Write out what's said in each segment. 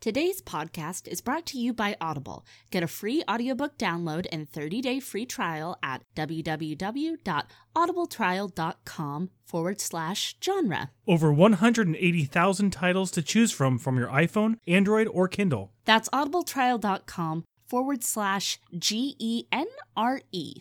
Today's podcast is brought to you by Audible. Get a free audiobook download and 30-day free trial at www.audibletrial.com forward slash genre. Over 180,000 titles to choose from from your iPhone, Android, or Kindle. That's audibletrial.com forward slash G-E-N-R-E.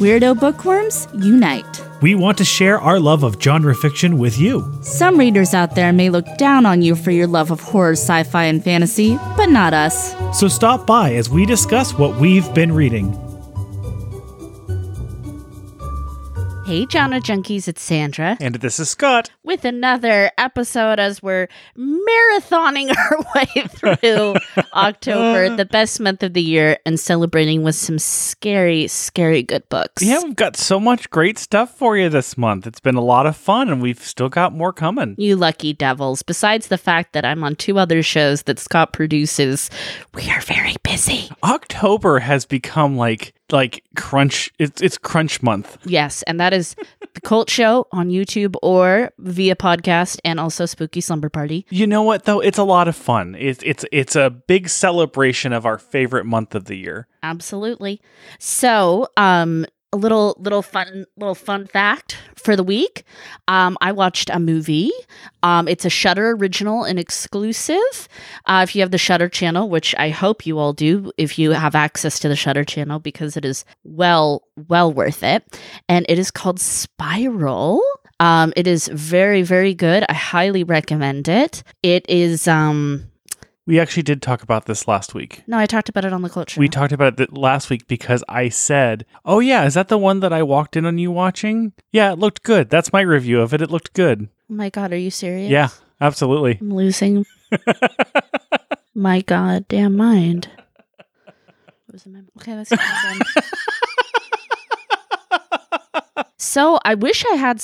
Weirdo bookworms, unite. We want to share our love of genre fiction with you. Some readers out there may look down on you for your love of horror, sci fi, and fantasy, but not us. So stop by as we discuss what we've been reading. Hey, genre junkies, it's Sandra And this is Scott. with another episode as we're marathoning our way through October, the best month of the year, and celebrating with some scary, scary good books. Yeah, we've got so much great stuff for you this month. It's been a lot of fun, and we've still got more coming. You lucky devils. Besides the fact that I'm on two other shows that Scott produces, we are very busy. October has become like like crunch. It's it's crunch month. Yes, and that is the Cult Show on YouTube or via podcast, and also Spooky Slumber Party. You know what though? It's a lot of fun. It's it's it's a big celebration of our favorite month of the year. Absolutely. So, um, a little little fun little fun fact for the week. Um, I watched a movie. Um, it's a Shudder original and exclusive. Uh, if you have the Shudder channel, which I hope you all do, if you have access to the Shudder channel, because it is well well worth it, and it is called Spiral. Um, it is very very good. I highly recommend it. It is um. We actually did talk about this last week. No, I talked about it on the Cult Show. We talked about it th- last week because I said, "Oh yeah, is that the one that I walked in on you watching?" Yeah, it looked good. That's my review of it. It looked good. oh my god, are you serious? Yeah, absolutely. I'm losing my goddamn mind. What was the mem- Okay, let's go. So I wish I had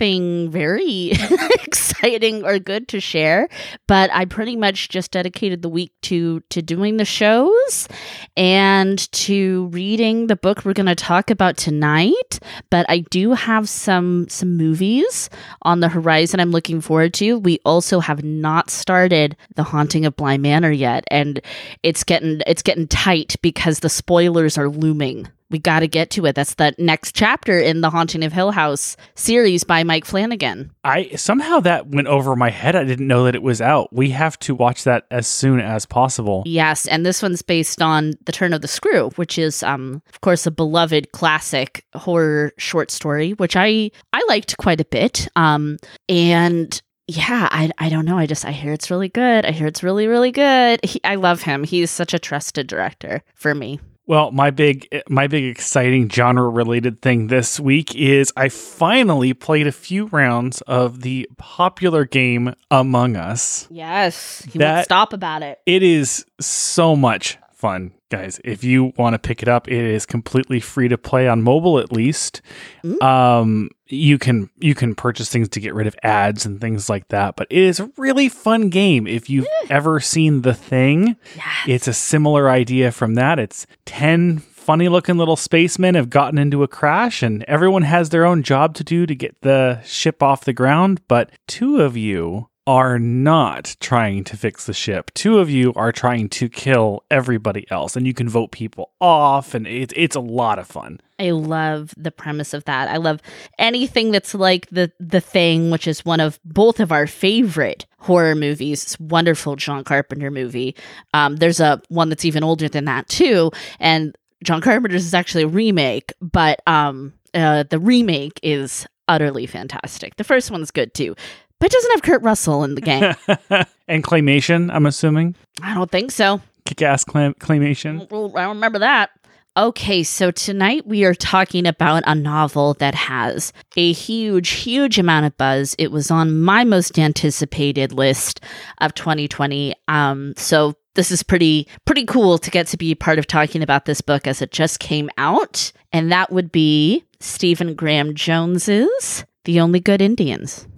something very exciting or good to share, but I pretty much just dedicated the week to to doing the shows and to reading the book we're going to talk about tonight. But I do have some some movies on the horizon I'm looking forward to. We also have not started The Haunting of Bly Manor yet, and it's getting it's getting tight because the spoilers are looming. We got to get to it. That's the next chapter in the Haunting of Hill House series by Mike Flanagan. I somehow that went over my head. I didn't know that it was out. We have to watch that as soon as possible. Yes, and this one's based on The Turn of the Screw, which is um of course a beloved classic horror short story, which I I liked quite a bit. Um and yeah, I, I don't know. I just I hear it's really good. I hear it's really really good. He, I love him. He's such a trusted director for me. Well, my big my big exciting genre related thing this week is I finally played a few rounds of the popular game Among Us. Yes, he That- won't stop about it. It is so much fun, guys. If you want to pick it up, it is completely free to play on mobile at least. Mm. Um you can you can purchase things to get rid of ads and things like that, but it is a really fun game if you've ever seen The Thing. Yeah. It's a similar idea from that. It's 10 funny looking little spacemen have gotten into a crash and everyone has their own job to do to get the ship off the ground, but two of you are not trying to fix the ship. Two of you are trying to kill everybody else and you can vote people off and it, it's a lot of fun. I love the premise of that. I love anything that's like the the thing, which is one of both of our favorite horror movies. It's wonderful John Carpenter movie. Um, there's a one that's even older than that too, and John Carpenter's is actually a remake, but um, uh, the remake is utterly fantastic. The first one's good too, but it doesn't have Kurt Russell in the game. and claymation, I'm assuming. I don't think so. Kick ass clam- claymation. Well, I don't remember that. Okay, so tonight we are talking about a novel that has a huge, huge amount of buzz. It was on my most anticipated list of 2020. Um, so this is pretty pretty cool to get to be part of talking about this book as it just came out, and that would be Stephen Graham Jones's The Only Good Indians.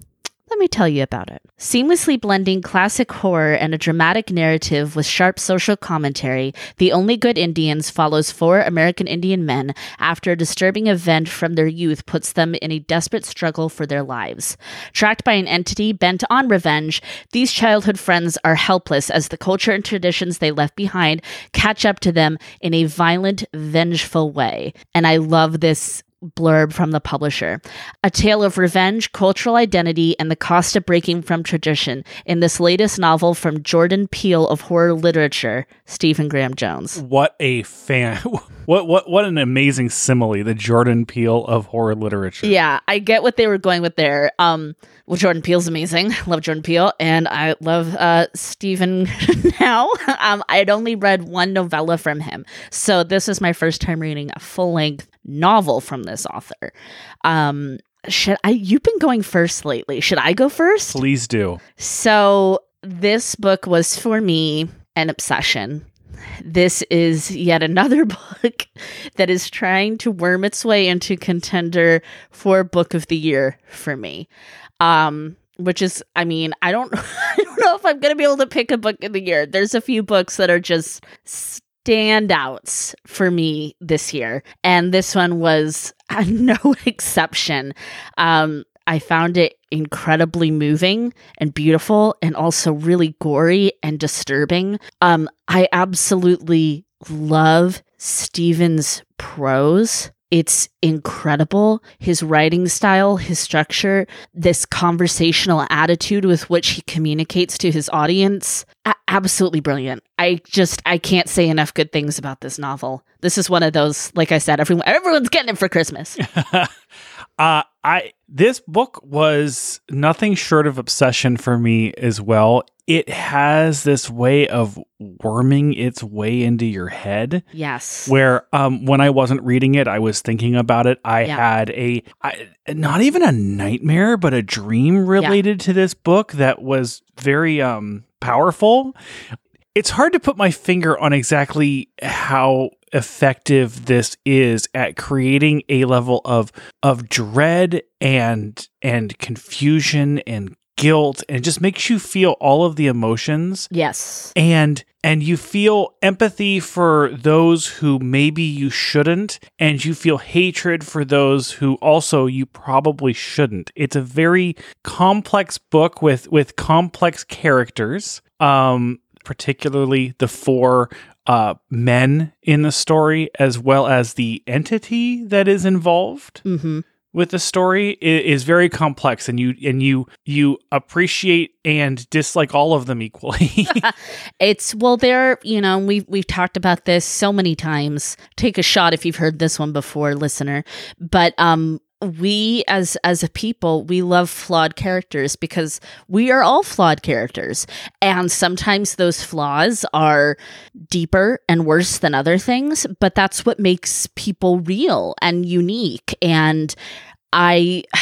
Let me tell you about it. Seamlessly blending classic horror and a dramatic narrative with sharp social commentary, The Only Good Indians follows four American Indian men after a disturbing event from their youth puts them in a desperate struggle for their lives. Tracked by an entity bent on revenge, these childhood friends are helpless as the culture and traditions they left behind catch up to them in a violent, vengeful way. And I love this blurb from the publisher. A tale of revenge, cultural identity, and the cost of breaking from tradition in this latest novel from Jordan Peele of horror literature, Stephen Graham Jones. What a fan. What what what an amazing simile, the Jordan Peele of horror literature. Yeah, I get what they were going with there. Um well Jordan Peele's amazing. love Jordan Peele and I love uh Stephen now. um I'd only read one novella from him. So this is my first time reading a full-length novel from this author. Um should I you've been going first lately. Should I go first? Please do. So this book was for me an obsession. This is yet another book that is trying to worm its way into contender for book of the year for me. Um which is I mean, I don't I don't know if I'm going to be able to pick a book of the year. There's a few books that are just standouts for me this year, and this one was no exception. Um, I found it incredibly moving and beautiful, and also really gory and disturbing. Um, I absolutely love Stephen's prose. It's incredible. His writing style, his structure, this conversational attitude with which he communicates to his audience. A- absolutely brilliant. I just I can't say enough good things about this novel. This is one of those, like I said, everyone everyone's getting it for Christmas. uh I this book was nothing short of obsession for me as well. It has this way of worming its way into your head. yes. Where um when I wasn't reading it, I was thinking about it. I Yeah. had a I, not even a nightmare, but a dream related to this book that was very um powerful. It's hard to put my finger on exactly how effective this is at creating a level of of dread and and confusion and guilt and just makes you feel all of the emotions Yes. and and you feel empathy for those who maybe you shouldn't and you feel hatred for those who also you probably shouldn't it's a very complex book with with complex characters um particularly the four uh men in the story as well as the entity that is involved Mm-hmm. with the story is very complex and you and you you appreciate and dislike all of them equally It's well, there. You know, we've we've talked about this so many times. Take a shot if you've heard this one before, listener. But um, we as as a people, we love flawed characters because we are all flawed characters, and sometimes those flaws are deeper and worse than other things. But that's what makes people real and unique. And I,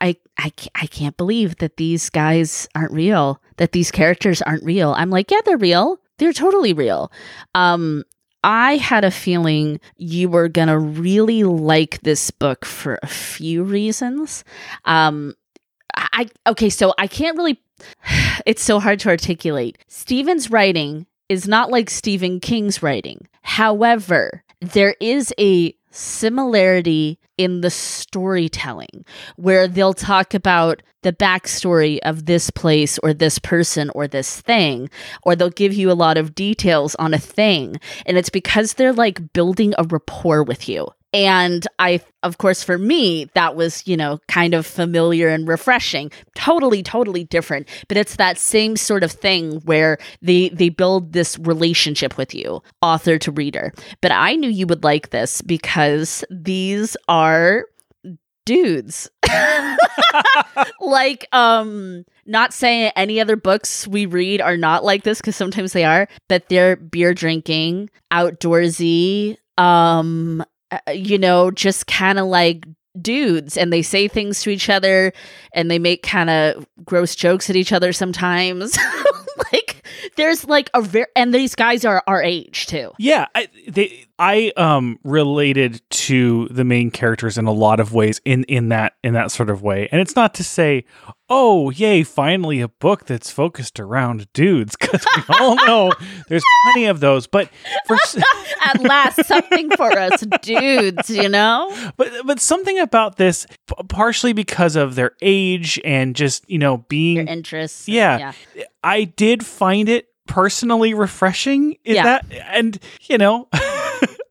I, I, I can't believe that these guys aren't real. That these characters aren't real. I'm like, yeah, they're real. They're totally real. Um, I had a feeling you were gonna really like this book for a few reasons. Um, I okay, so I can't really. It's so hard to articulate. Stephen's writing is not like Stephen King's writing. However, there is a similarity in the storytelling where they'll talk about the backstory of this place or this person or this thing, or they'll give you a lot of details on a thing. And it's because they're like building a rapport with you. And I, of course, for me, that was, you know, kind of familiar and refreshing. Totally, totally different. But it's that same sort of thing where they they build this relationship with you, author to reader. But I knew you would like this because these are dudes. like um not saying any other books we read are not like this because sometimes they are but they're beer drinking outdoorsy um Uh, you know just kind of like dudes and they say things to each other and they make kind of gross jokes at each other sometimes like there's like a very and these guys are our age too. Yeah, I, they I um related to the main characters in a lot of ways in in that in that sort of way. And it's not to say, "Oh, yay, finally a book that's focused around dudes" cuz we all know there's plenty of those, but for At last, something for us dudes, you know. but but something about this p- partially because of their age and just, you know, Your being interests. Yeah. I did find it personally refreshing. Is Yeah. that and you know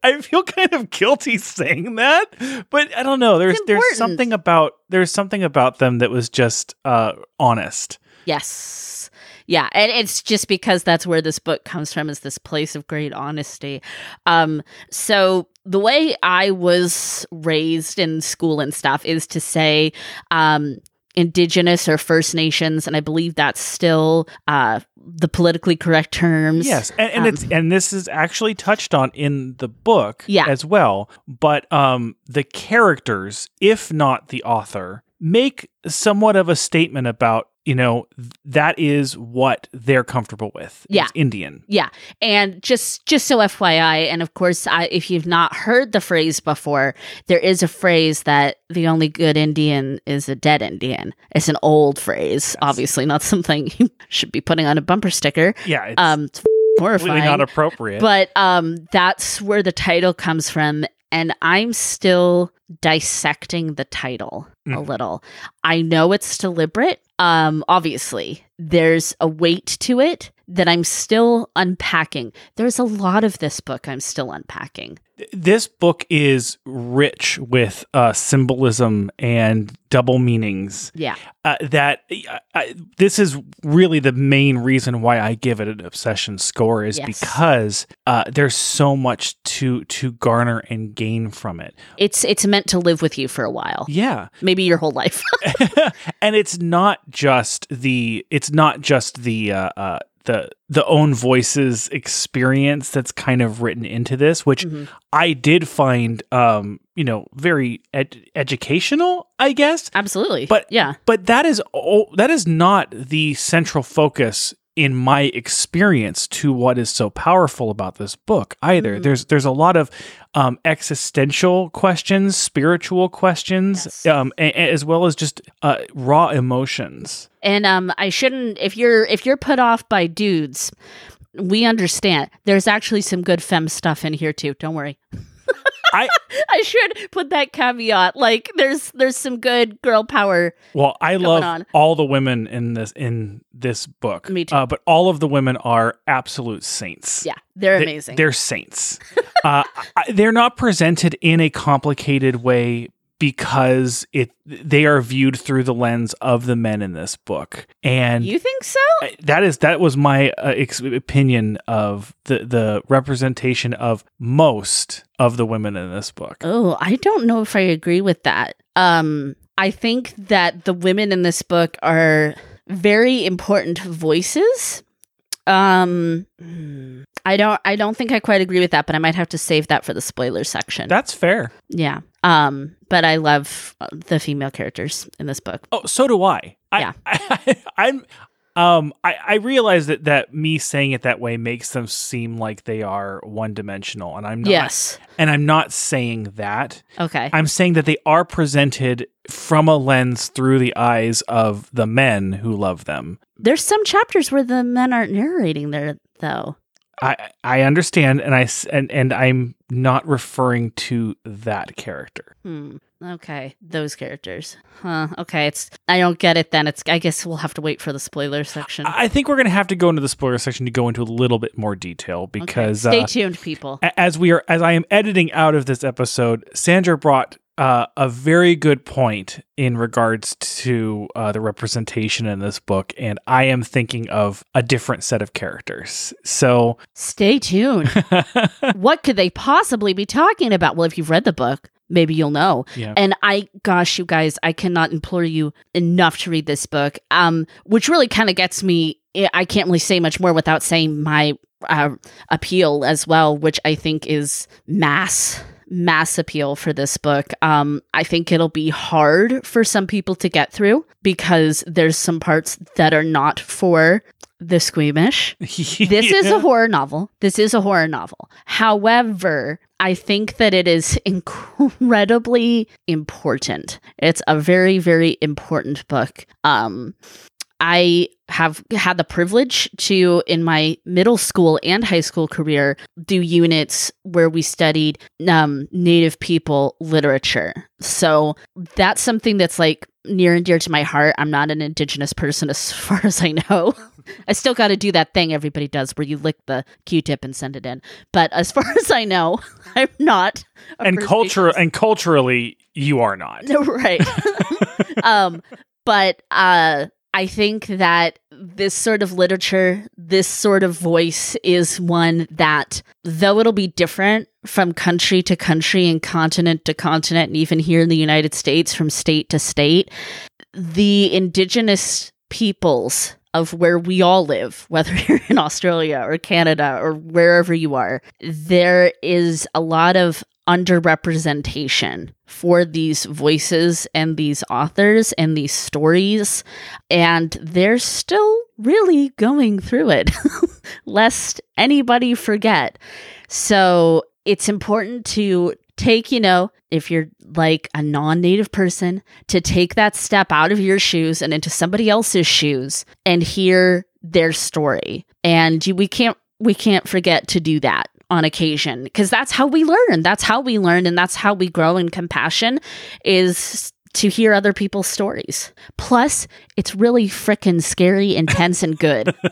I feel kind of guilty saying that, but I don't know. There's there's something about there's something about them that was just uh honest. Yes. Yeah, and it's just because that's where this book comes from is this place of great honesty. Um so the way I was raised in school and stuff is to say um indigenous or first nations and I believe that's still uh the politically correct terms. Yes, and, and Um, it's and this is actually touched on in the book Yeah. as well. But um the characters, if not the author, make somewhat of a statement about you know that is what they're comfortable with. Yeah. It's Indian. Yeah, and just just so FYI, and of course, I, if you've not heard the phrase before, there is a phrase that the only good Indian is a dead Indian. It's an old phrase, obviously not something you should be putting on a bumper sticker. Yeah, it's Um, it's horrifying. not appropriate. but um, that's where the title comes from, and I'm still dissecting the title a Mm. little. I know it's deliberate. Um, obviously, there's a weight to it that I'm still unpacking. There's a lot of this book I'm still unpacking. This book is rich with uh, symbolism and double meanings. Yeah. Uh, that I, I, this is really the main reason why I give it an obsession score is Yes. because uh, there's so much to to garner and gain from it. It's it's meant to live with you for a while. Yeah, Maybe your whole life. and it's not just the it's not just the uh, uh, the the own voices experience that's kind of written into this, which Mhm. I did find um you know very ed- educational, I guess. Absolutely. But- yeah. But that is that is not the central focus in my experience to what is so powerful about this book either. Mhm. There's there's a lot of um, existential questions, spiritual questions, Yes. um, a- a- as well as just uh, raw emotions. And um I shouldn't if you're if you're put off by dudes, we understand. There's actually some good fem stuff in here too. Don't worry. I- I should put that caveat. Like there's there's some good girl power. Well, I love on. all the women in this in this book. Me too. Uh, but all of the women are absolute saints. Yeah, they're They- amazing. They're saints. uh, I, they're not presented in a complicated way because it they are viewed through the lens of the men in this book, and you think so? That is that was my uh, ex- opinion of the the representation of most of the women in this book. Oh, I don't know if I agree with that. Um, I think that the women in this book are very important voices. Um, hmm, I don't. I don't think I quite agree with that, but I might have to save that for the spoiler section. That's fair. yeah. Um, but I love uh, the female characters in this book. Oh, so do I. I Yeah. I, am Um, I, I realize that, that me saying it that way makes them seem like they are one dimensional, and I'm not. Yes. And I'm not saying that. Okay. I'm saying that they are presented from a lens through the eyes of the men who love them. There's some chapters where the men aren't narrating there, though. I I understand, and I and and I'm not referring to that character. Hmm. Okay, those characters. Huh. Okay, it's. I don't get it. Then it's. I guess we'll have to wait for the spoiler section. I think we're going to have to go into the spoiler section to go into a little bit more detail Okay, because stay uh, tuned, people. as we are as I am editing out of this episode, Sandra brought uh, a very good point in regards to uh, the representation in this book, and I am thinking of a different set of characters. So, Stay tuned. what could they possibly be talking about? Well, if you've read the book, maybe you'll know. yeah, And I, gosh, you guys, I cannot implore you enough to read this book. Um, which really kind of gets me. I can't really say much more without saying my uh, appeal as well, which I think is mass mass appeal for this book. Um, I think it'll be hard for some people to get through because there's some parts that are not for The Squeamish. This is a horror novel. This is a horror novel. However, I think that it is incredibly important. It's a very, very important book. Um, I have had the privilege to, in my middle school and high school career, do units where we studied um, Native people literature. So that's something that's like near and dear to my heart. I'm not an Indigenous person as far as I know. I still got to do that thing everybody does where you lick the Q-tip and send it in. But as far as I know, I'm not. and culture and culturally, you are not. no, right. um, but uh, I think that this sort of literature, this sort of voice is one that, though it'll be different from country to country and continent to continent, and even here in the United States, from state to state, the indigenous peoples of where we all live, whether you're in Australia or Canada or wherever you are, there is a lot of underrepresentation for these voices and these authors and these stories. And they're still really going through it, lest anybody forget. So it's important to take, you know, if you're like a non native person, to take that step out of your shoes and into somebody else's shoes and hear their story. And we can't we can't forget to do that on occasion because that's how we learn. That's how we learn and that's how we grow in compassion is to hear other people's stories. Plus, it's really freaking scary, intense, and good.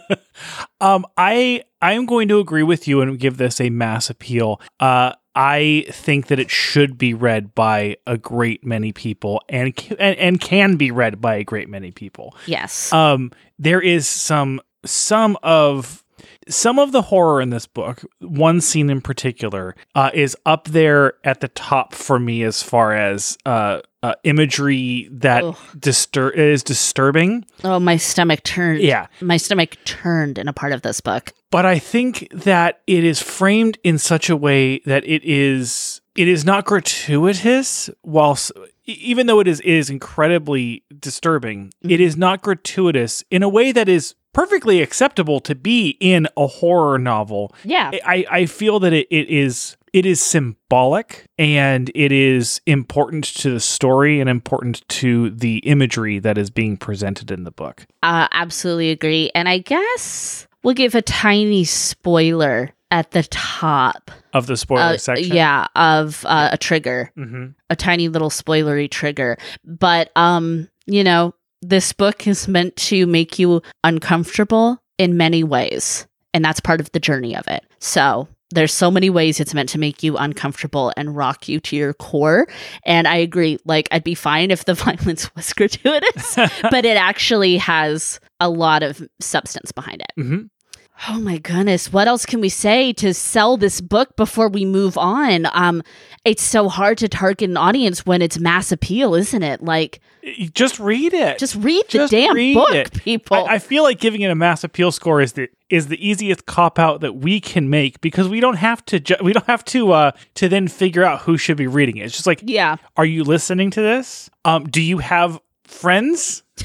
Um, I I am going to agree with you and give this a mass appeal. Uh, I think that it should be read by a great many people and and, and can be read by a great many people. yes. Um, there is some some of some of the horror in this book. One scene in particular uh, is up there at the top for me as far as uh, uh, imagery that distur- is disturbing. oh, my stomach turned. Yeah, My stomach turned in a part of this book. but I think that it is framed in such a way that it is it is not gratuitous whilst even though it is it is incredibly disturbing it is not gratuitous in a way that is perfectly acceptable to be in a horror novel Yeah. I, I feel that it, it is it is symbolic and it is important to the story and important to the imagery that is being presented in the book Uh, absolutely agree. And I guess we'll give a tiny spoiler at the top. of the spoiler Uh, section Yeah, of uh, a trigger, hmm a tiny little spoilery trigger. But um, you know, this book is meant to make you uncomfortable in many ways, and that's part of the journey of it. So there's so many ways it's meant to make you uncomfortable and rock you to your core. And I agree. Like I'd be fine if the violence was gratuitous, but it actually has a lot of substance behind it. hmm Oh my goodness. What else can we say to sell this book before we move on? Um, it's so hard to target an audience when it's mass appeal, isn't it? Like, Just read it. just read the damn read book, it. people. I, I feel like giving it a mass appeal score is the is the easiest cop out that we can make because we don't have to ju- we don't have to uh to then figure out who should be reading it. It's just like, yeah. are you listening to this? Um, do you have friends?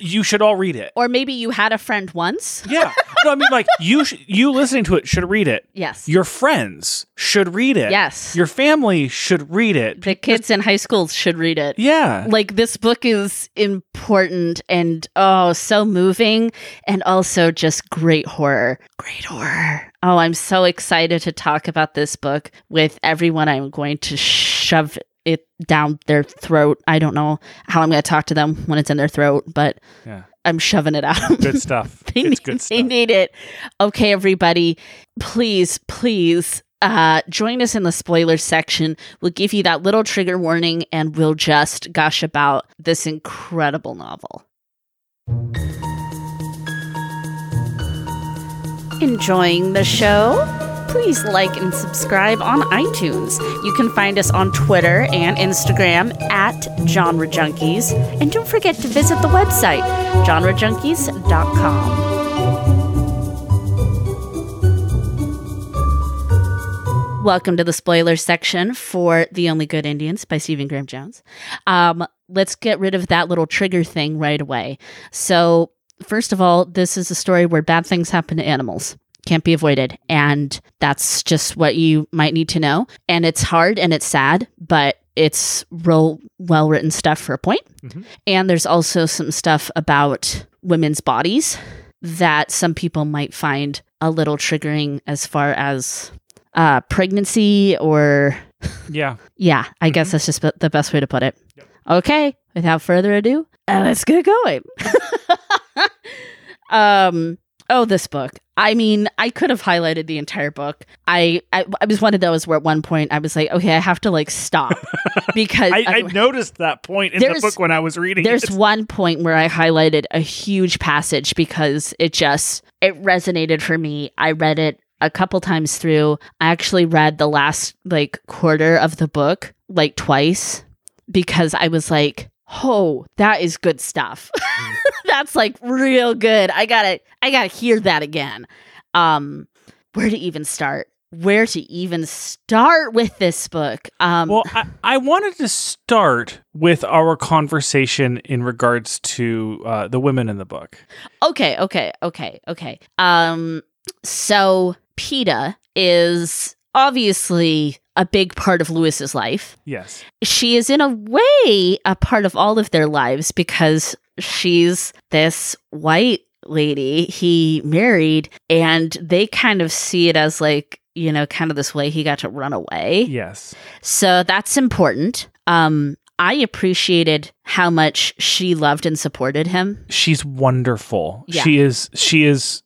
you should all read it. Or maybe you had a friend once. Yeah. No, I mean like you sh- you listening to it should read it. Yes. Your friends should read it. Yes. Your family should read it. the kids in high schools should read it. Yeah. Like this book is important and oh, so moving and also just great horror. Great horror. Oh, I'm so excited to talk about this book with everyone. I'm going to shove it down their throat. I don't know how I'm going to talk to them when it's in their throat, but Yeah. I'm shoving it out. Good stuff. they, it's need, good they need it. Okay, everybody, please, please uh, join us in the spoiler section. We'll give you that little trigger warning and we'll just gush about this incredible novel. Enjoying the show? Please like and subscribe on iTunes. You can find us on Twitter and Instagram at Genre Junkies. And don't forget to visit the website, genrejunkies.com. Welcome to the spoiler section for The Only Good Indians by Stephen Graham Jones. Um, let's get rid of that little trigger thing right away. So, first of all, this is a story where bad things happen to animals. Can't be avoided. And that's just what you might need to know. And it's hard and it's sad, but it's real well written stuff for a point. Mhm. And there's also some stuff about women's bodies that some people might find a little triggering as far as uh, pregnancy or Yeah. yeah, I guess that's just the best way to put it. Yep. Okay, without further ado, uh, let's get going. um, oh, this book. I mean, I could have highlighted the entire book. I, I, I was one of those where at one point I was like, okay, I have to like stop because I, I noticed that point in the book when I was reading there's it. one point where I highlighted a huge passage because it just it resonated for me. I read it a couple times through. I actually read the last like quarter of the book like twice because I was like, "Oh, that is good stuff." Mm. That's like real good. I got to I got to hear that again. Um where to even start? Where to even start with this book? Um Well, I, I wanted to start with our conversation in regards to uh, the women in the book. Okay, okay, okay, okay. Um, so Peta is obviously a big part of Lewis's life. Yes. She is in a way a part of all of their lives because she's this white lady he married and they kind of see it as like, you know, kind of this way he got to run away. Yes. So that's important. Um I appreciated how much she loved and supported him. She's wonderful. Yeah. She is. She is.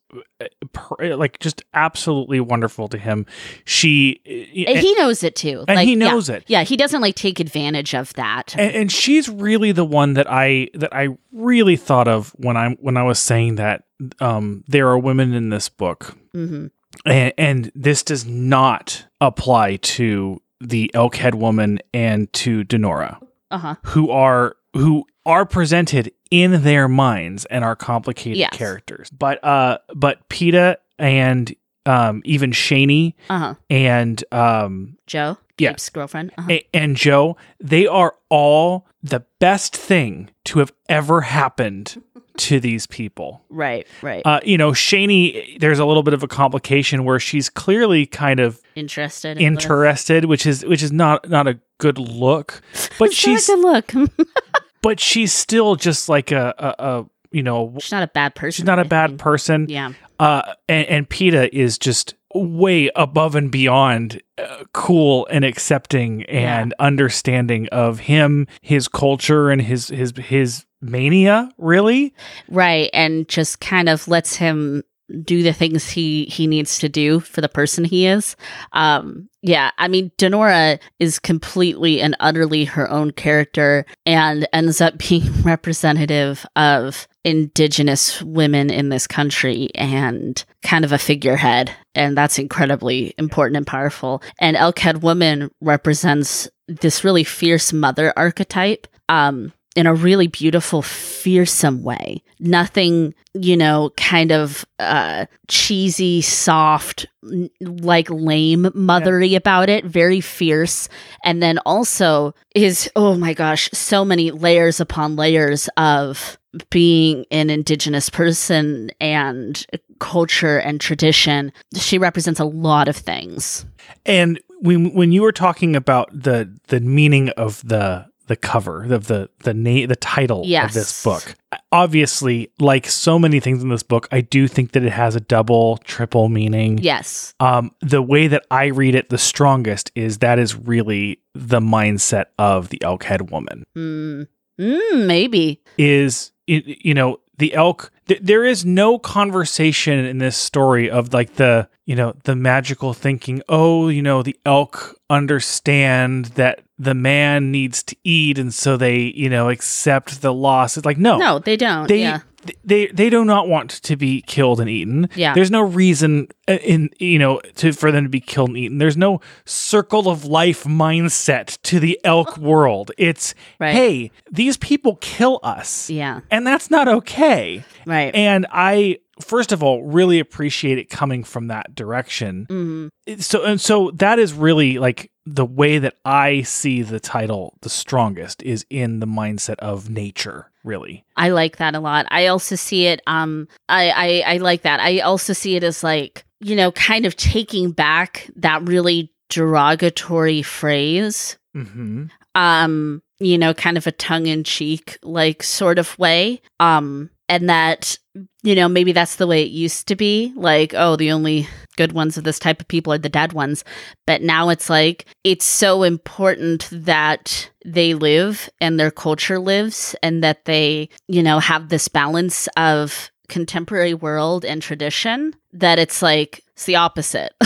Per- Like just absolutely wonderful to him. She And he knows it too. and Like, he yeah. knows it. Yeah, he doesn't like take advantage of that. and, and she's really the one that I that I really thought of when I when I was saying that um, there are women in this book, mm-hmm. and, and this does not apply to the Elkhead woman and to Denorah, Uh huh. who are who are presented in their minds and are complicated Yes. characters. But uh, but Peta and um, even Shaney Uh huh. and um, Jo, Yeah. Girlfriend. Uh-huh. a- and Jo, they are all the best thing to have ever happened to these people. Right. Right. Uh, you know, Shaney, there's a little bit of a complication where she's clearly kind of Interested. in interested, which is which is not not a good look. But she's not a good look. but she's still just like a a, a you know she's not a bad person. she's not a bad person. Yeah. Uh, and, and Peta is just way above and beyond uh, cool and accepting and understanding of him, his culture, and his his his mania. Really, Right. And just kind of lets him do the things he he needs to do for the person he is. Um yeah, I mean Denorah is completely and utterly her own character and ends up being representative of indigenous women in this country and kind of a figurehead and that's incredibly important and powerful. And Elkhead woman represents this really fierce mother archetype. Um in a really beautiful, fearsome way. Nothing, you know, kind of uh, cheesy, soft, n- like lame mothery about it. Very fierce. And then also is, oh my gosh, so many layers upon layers of being an indigenous person and culture and tradition. She represents a lot of things. and when when you were talking about the the meaning of the the cover of the the name the title Yes. of this book obviously like so many things in this book i do think that it has a double triple meaning Yes. um, the way that I read it the strongest is that is really the mindset of the elkhead woman. Mm. Mm, maybe. Is it, you know the elk? Th- there is no conversation in this story of like the you know the magical thinking. Oh, you know the elk understand that the man needs to eat, and so they you know accept the loss. It's like no, No, they don't. they yeah. they they do not want to be killed and eaten. Yeah. There's no reason uh, in you know to for them to be killed and eaten. There's no circle of life mindset to the elk world. It's Right. hey, these people kill us. Yeah. And that's not okay. Right. And I first of all really appreciate it coming from that direction. hmm So and so that is really like the way that I see the title the strongest is in the mindset of nature really. I like that a lot. I also see it. Um, I, I I like that. I also see it as like you know, kind of taking back that really derogatory phrase. Mm-hmm. Um, you know, kind of a tongue in cheek like sort of way. Um, and that you know maybe that's the way it used to be like oh the only good ones of this type of people are the dead ones. But now it's like it's so important that they live and their culture lives and that they you know have this balance of contemporary world and tradition that it's like it's the opposite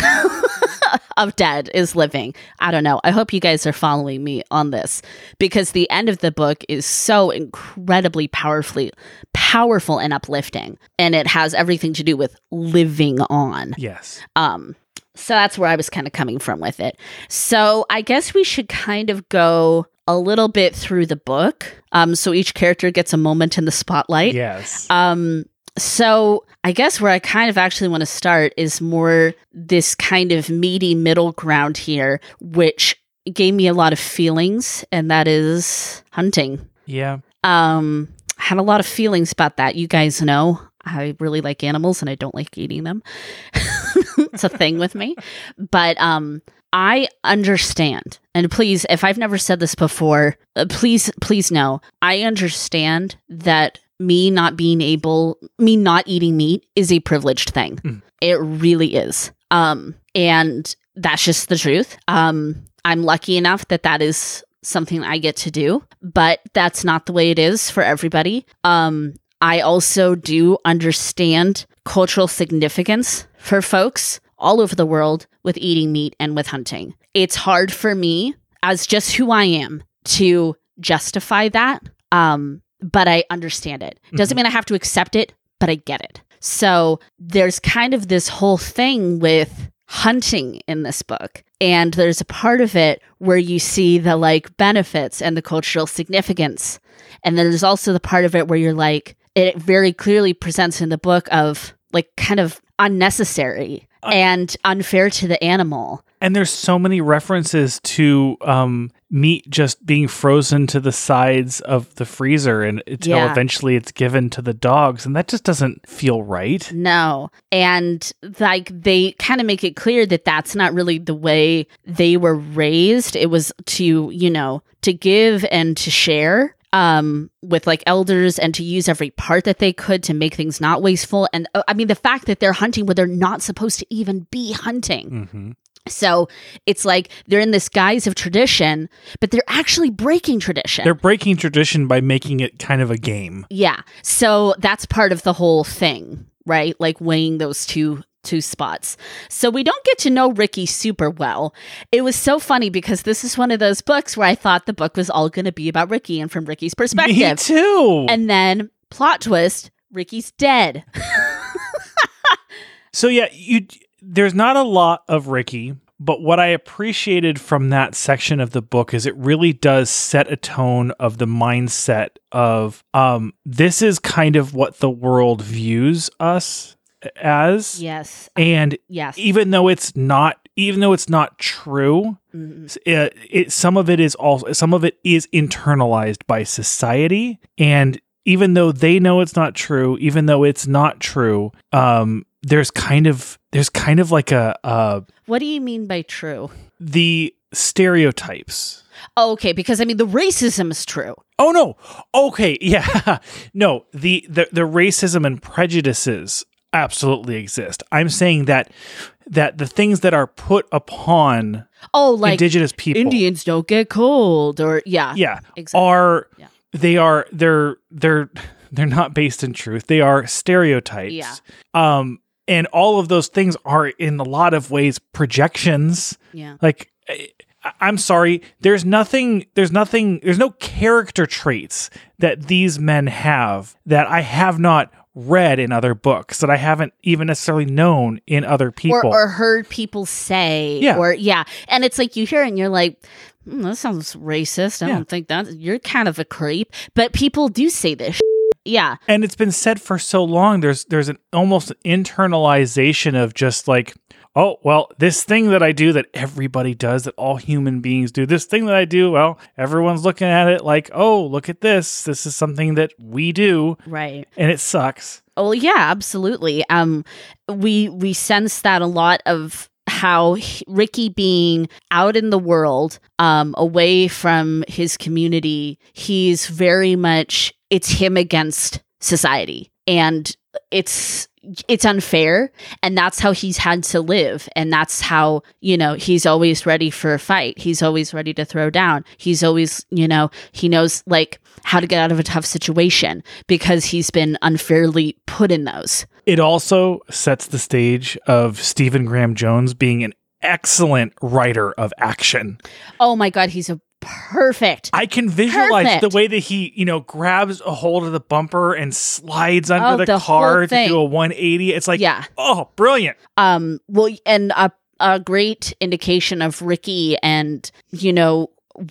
of dead is living. I don't know. I hope you guys are following me on this because the end of the book is so incredibly powerfully powerful and uplifting and it has everything to do with living on. Yes. Um so that's where I was kind of coming from with it. So I guess we should kind of go a little bit through the book. Um so each character gets a moment in the spotlight. Yes. Um so I guess where I kind of actually want to start is more this kind of meaty middle ground here, which gave me a lot of feelings, and that is hunting. yeah. Um, I had a lot of feelings about that. You guys know I really like animals and I don't like eating them. it's a thing with me. But um I understand. And please, if I've never said this before, uh, please please know. I understand that me not being able me not eating meat is a privileged thing. Mm. It really is. Um and that's just the truth. Um I'm lucky enough that that is something I get to do, but that's not the way it is for everybody. Um, I also do understand cultural significance for folks all over the world with eating meat and with hunting. It's hard for me, as just who I am, to justify that. Um, but I understand it. Doesn't mm-hmm. mean I have to accept it, but I get it. So there's kind of this whole thing with hunting in this book. And there's a part of it where you see the like benefits and the cultural significance. And then there's also the part of it where you're like, it very clearly presents in the book of like kind of unnecessary And unfair to the animal. And there's so many references to um, meat just being frozen to the sides of the freezer and until Yeah. eventually it's given to the dogs. And that just doesn't feel right. No. And like they kind of make it clear that that's not really the way they were raised. It was to, you know, to give and to share um with like elders and to use every part that they could to make things not wasteful and uh, i mean the fact that they're hunting where they're not supposed to even be hunting hmm so it's like they're in this guise of tradition but they're actually breaking tradition They're breaking tradition by making it kind of a game. yeah. So that's part of the whole thing, right? Like weighing those two two spots. So we don't get to know Ricky super well. It was so funny because this is one of those books where I thought the book was all going to be about Ricky and from Ricky's perspective. Me too. And then plot twist, Ricky's dead. So yeah, you there's not a lot of Ricky, but what I appreciated from that section of the book is it really does set a tone of the mindset of um this is kind of what the world views us as yes. and Yes. even though it's not even though it's not true Mhm. it, it some of it is also some of it is internalized by society and even though they know it's not true even though it's not true um there's kind of there's kind of like a uh What do you mean by true? the stereotypes Oh, okay, because I mean the racism is true. oh no okay yeah no the the, the racism and prejudices absolutely exist i'm saying that that the things that are put upon Oh, like indigenous people Indians don't get cold or yeah. yeah Exactly. are Yeah. they are they're they're they're not based in truth they are stereotypes Yeah. um and all of those things are in a lot of ways projections Yeah. like i'm sorry there's nothing there's nothing there's no character traits that these men have that i have not read in other books that i haven't even necessarily known in other people. or, or heard people say Yeah. or yeah. And it's like you hear it and you're like "Hmm, that sounds racist. I Yeah. don't think that you're kind of a creep. But people do say this yeah. And it's been said for so long there's there's an almost internalization of just like oh, well, this thing that I do that everybody does, that all human beings do, this thing that I do, well, everyone's looking at it like, oh, look at this. This is something that we do, Right. and it sucks. Oh yeah, absolutely. Um, we we sense that a lot of how Ricky being out in the world, um, away from his community, he's very much it's him against society, and it's it's unfair and that's how he's had to live and that's how you know he's always ready for a fight. He's always ready to throw down. He's always you know he knows like how to get out of a tough situation because he's been unfairly put in those. It also sets the stage of Stephen Graham Jones being an excellent writer of action. oh my god he's a perfect I can visualize Perfect. the way that he, you know, grabs a hold of the bumper and slides under Oh, the, the car to do a 180. It's like, yeah oh, brilliant. um well and a, a great indication of ricky and you know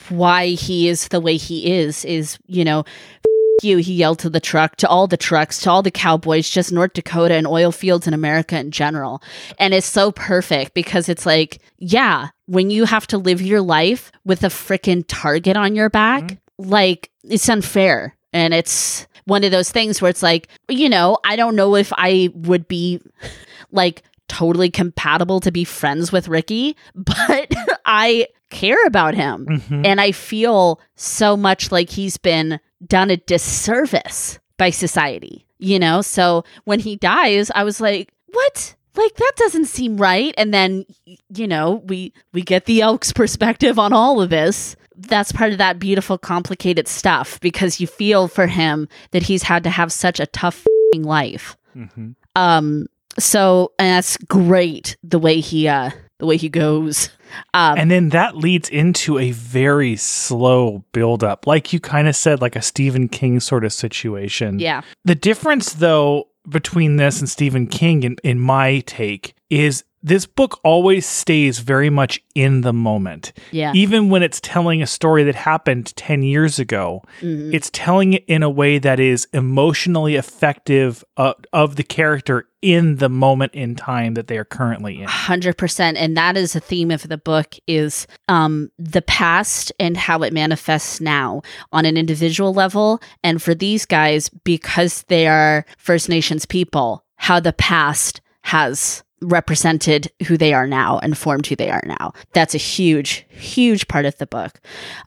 why he is the way he is is you know "F- you he yelled to the truck to all the trucks to all the cowboys just north dakota and oil fields in america in general. And it's so perfect because it's like yeah when you have to live your life with a freaking target on your back mm-hmm. like it's unfair. And it's one of those things where it's like you know i don't know if i would be like totally compatible to be friends with Ricky, but I care about him. Mhm. And I feel so much like he's been done a disservice by society, you know? So when he dies, I was like, what? Like that doesn't seem right. And then you know, we we get the Elks perspective on all of this. That's part of that beautiful complicated stuff because you feel for him that he's had to have such a tough f***ing life. Mhm. Um so and that's great the way he uh the way he goes. Um And then that leads into a very slow buildup, like you kind of said, like a Stephen King sort of situation. yeah. The difference, though, between this and Stephen King, in, in my take, is this book always stays very much in the moment. Yeah. Even when it's telling a story that happened 10 years ago, Mhm. it's telling it in a way that is emotionally effective uh, of the character in the moment in time that they are currently in. 100% and that is a theme of the book is um the past and how it manifests now on an individual level and for these guys because they are first nations people how the past has represented who they are now and formed who they are now. That's a huge huge part of the book.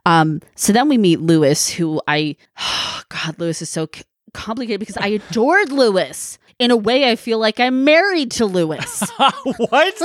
Um so then we meet lewis who i god lewis is so c- complicated because i adored lewis. In a way i feel like i'm married to lewis. What?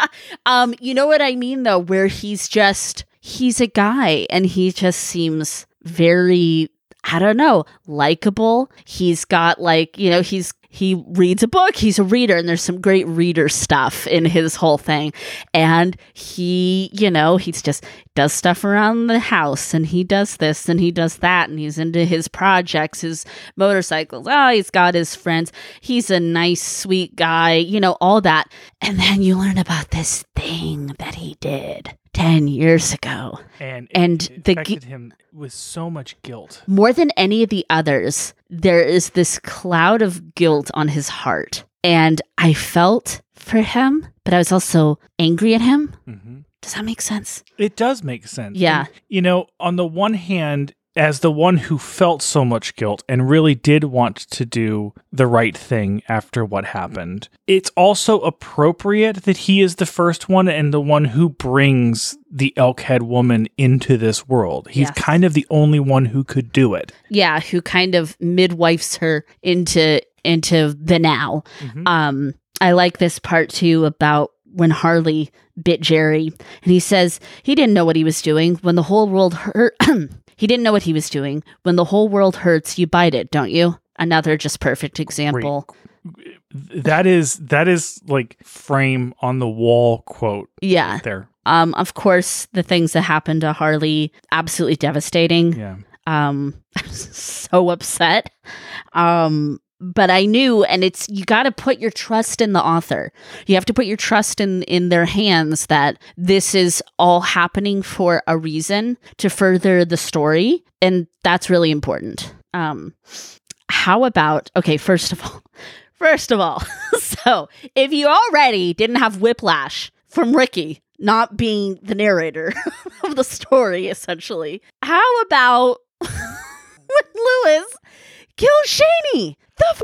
um, you know what I mean though, where he's just he's a guy and he just seems very I don't know, likable. He's got like, you know, he's he reads a book, he's a reader, and there's some great reader stuff in his whole thing. And he, you know, he's just does stuff around the house and he does this and he does that and he's into his projects, his motorcycles. Oh, he's got his friends. He's a nice, sweet guy, you know, all that. And then you learn about this thing that he did 10 years ago. And, And it the gu- affected him with so much guilt. More than any of the others, there is this cloud of guilt on his heart. And I felt for him, but I was also angry at him. Mm-hmm. Does that make sense? It does make sense. Yeah. And, you know, on the one hand, as the one who felt so much guilt and really did want to do the right thing after what happened, it's also appropriate that he is the first one and the one who brings the Elkhead woman into this world. He's Yes. kind of the only one who could do it. Yeah, who kind of midwifes her into into the now. Mhm. Um, I like this part too about when Harley bit Jerry, and he says he didn't know what he was doing when the whole world hurt. he didn't know what he was doing when the whole world hurts. You bite it, don't you? Another just perfect example. That is that is like frame on the wall quote Yeah. there. Um, of course, the things that happened to Harley absolutely devastating. Yeah. um I was so upset um but i knew and it's you got to put your trust in the author you have to put your trust in in their hands that this is all happening for a reason to further the story and that's really important um how about okay first of all First of all, so if you already didn't have whiplash from Ricky not being the narrator of the story, essentially, how about when Lewis killed Shaney? The f-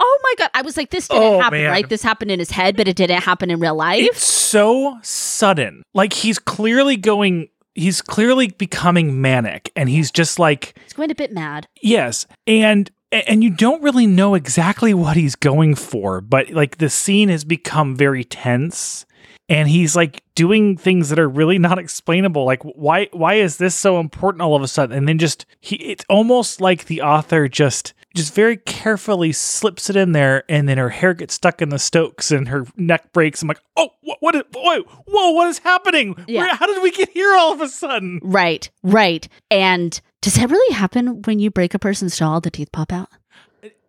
oh my god! I was like, this didn't Oh, happen, man. right? This happened in his head, but it didn't happen in real life. It's so sudden. Like he's clearly going he's clearly becoming manic and he's just like He's going a bit mad. yes. And and you don't really know exactly what he's going for, but like the scene has become very tense and he's like doing things that are really not explainable like why why is this so important all of a sudden and then just he it's almost like the author just just very carefully slips it in there and then her hair gets stuck in the stokes and her neck breaks i'm like oh what what is, whoa, whoa what is happening Yeah. Where, how did we get here all of a sudden Right, right. And does that really happen when you break a person's jaw? The teeth pop out.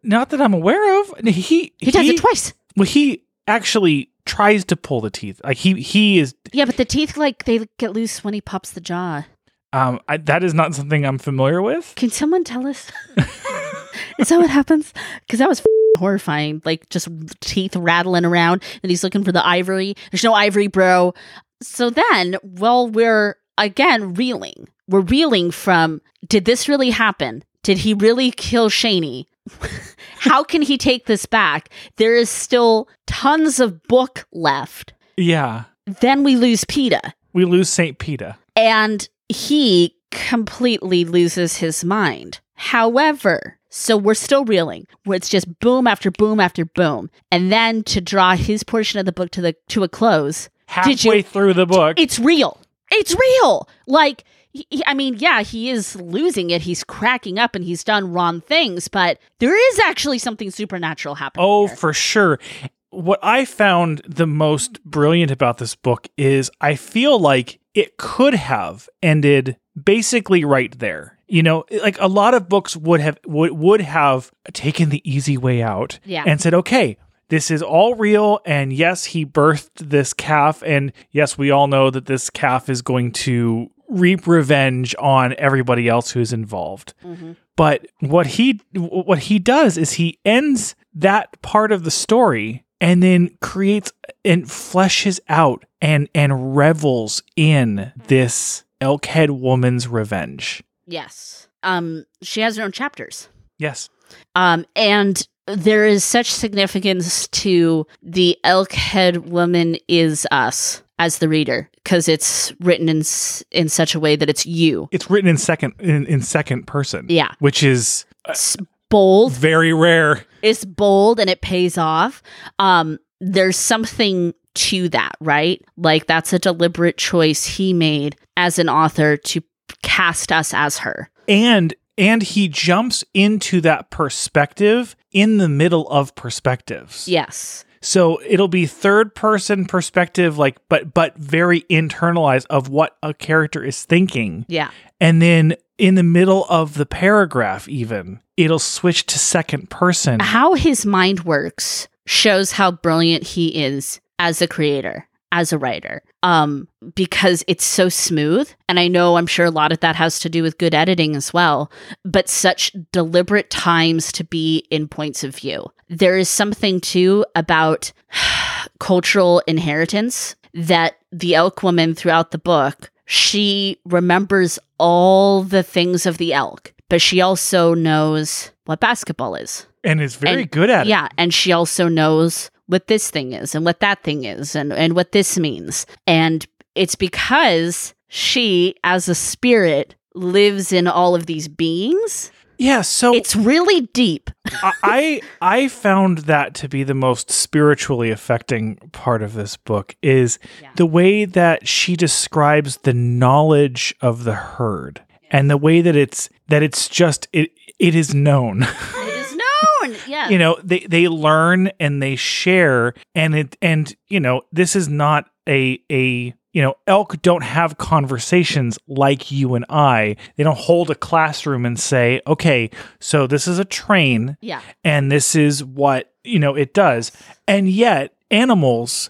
not that i'm aware of he He does it twice. well he actually tries to pull the teeth like he he is Yeah, but the teeth like they get loose when he pops the jaw. um I, that is not something i'm familiar with Can someone tell us? Is that what happens? Because that was horrifying. Like just teeth rattling around, and he's looking for the ivory. There's no ivory, bro. So then, well, we're again reeling. We're reeling from did this really happen? Did he really kill Shaney? How can he take this back? There is still tons of book left. yeah Then we lose Peta. we lose saint peter and he completely loses his mind. However, so we're still reeling, where it's just boom after boom after boom, and then to draw his portion of the book to the to a close, Did you- halfway through the book it's real. It's real. Like, he- I mean, yeah, he is losing it. He's cracking up, and he's done wrong things, but there is actually something supernatural happening. Oh, here. for sure. What I found the most brilliant about this book is I feel like it could have ended basically right there. You know, like a lot of books would have would, would have taken the easy way out Yeah. and said, "Okay, this is all real and yes, he birthed this calf and yes, we all know that this calf is going to reap revenge on everybody else who's involved." Mhm. But what he what he does is he ends that part of the story and then creates and fleshes out and and revels in this Elkhead woman's revenge. Yes, um, she has her own chapters. Yes. Um, and there is such significance to the elk head woman is us as the reader because it's written in in such a way that it's you. It's written in second in, in second person. Yeah. Which is It's bold. very rare. It's bold and it pays off. Um, there's something to that, right? Like that's a deliberate choice he made as an author to cast us as her. And and he jumps into that perspective in the middle of perspectives. Yes. So it'll be third person perspective like but but very internalized of what a character is thinking. Yeah. And then in the middle of the paragraph even it'll switch to second person. how his mind works shows how brilliant he is as a creator as a writer um because it's so smooth. And i know i'm sure a lot of that has to do with good editing as well but such deliberate times to be in points of view. There is something too about cultural inheritance that the elk woman throughout the book she remembers all the things of the elk but she also knows what basketball is. And is very and- good at it. yeah, and she also knows what this thing is and what that thing is and, and what this means. And it's because she, as a spirit, lives in all of these beings. Yeah, so It's really deep. I I found that to be the most spiritually affecting part of this book is Yeah. the way that she describes the knowledge of the herd and the way that it's that it's just it it is known. Yeah. you know, they they learn and they share and it and you know, this is not a a you know, elk don't have conversations like you and I. They don't hold a classroom and say, "Okay, so this is a train yeah. and this is what you know it does and yet animals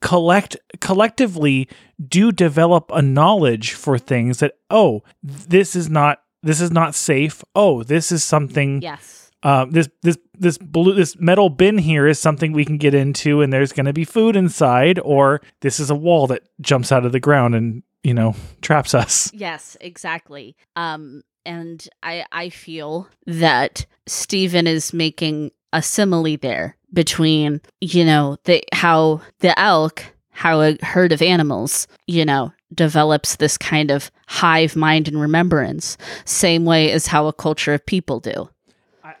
collect collectively do develop a knowledge for things that oh this is not this is not safe oh this is something Yes. Um, this this this blue this metal bin here is something we can get into, and there's going to be food inside, or this is a wall that jumps out of the ground and you know traps us. Yes, exactly. Um, and I I feel that Stephen is making a simile there between you know the how the elk how a herd of animals you know develops this kind of hive mind and remembrance same way as how a culture of people do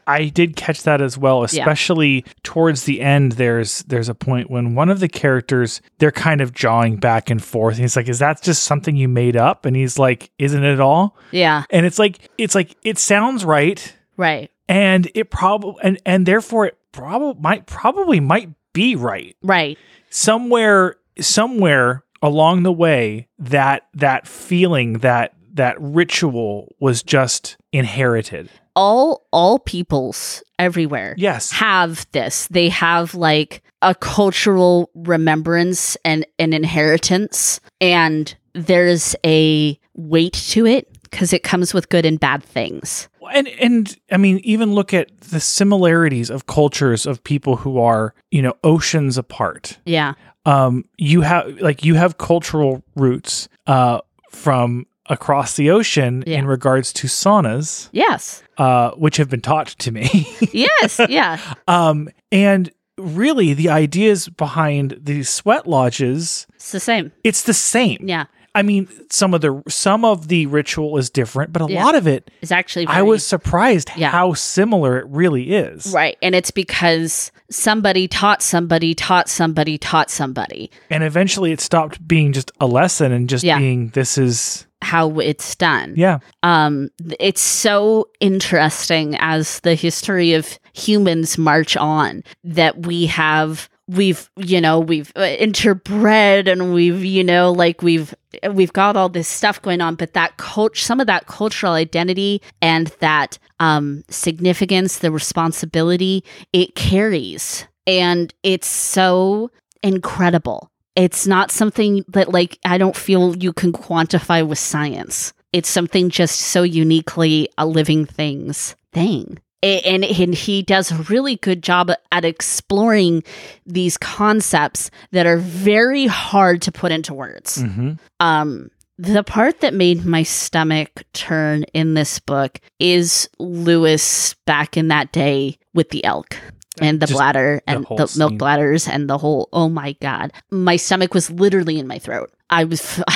I, did catch that as well, Yeah. especially towards the end. There's there's a point when one of the characters they're kind of jawing back and forth. And he's like, "Is that just something you made up?" And he's like, "Isn't it all?" yeah And it's like it's like it sounds right, right and it probably and and therefore it probably might probably might be right right somewhere somewhere along the way that that feeling that that ritual was just inherited. all all peoples everywhere Yes. have this. They have like a cultural remembrance and an inheritance, and there's a weight to it because it comes with good and bad things. and and I mean, even look at the similarities of cultures of people who are you know oceans apart. Yeah. Um, you have like you have cultural roots uh, from across the ocean Yeah. in regards to saunas, Yes. uh, which have been taught to me. Yes. yeah. um, and really, the ideas behind these sweat lodges, It's the same. it's the same. Yeah. I mean, some of the some of the ritual is different, but a Yeah. lot of It's actually. I was surprised Yeah. how similar it really is. right, and it's because somebody taught somebody taught somebody taught somebody And eventually, it stopped being just a lesson and just Yeah. being this is how it's done. yeah, um it's so interesting as the history of humans march on that we have we've you know we've uh, interbred and we've you know like we've we've got all this stuff going on but that coach some of that cultural identity and that um significance the responsibility it carries. And it's so incredible. It's not something that like i don't feel you can quantify with science. It's something just so uniquely a living things thing and, and he does a really good job at exploring these concepts that are very hard to put into words. Hmm um the part that made my stomach turn in this book is Lewis back in that day with the elk and the Just bladder the and the, milk bladders and the whole oh my god. My stomach was literally in my throat. I was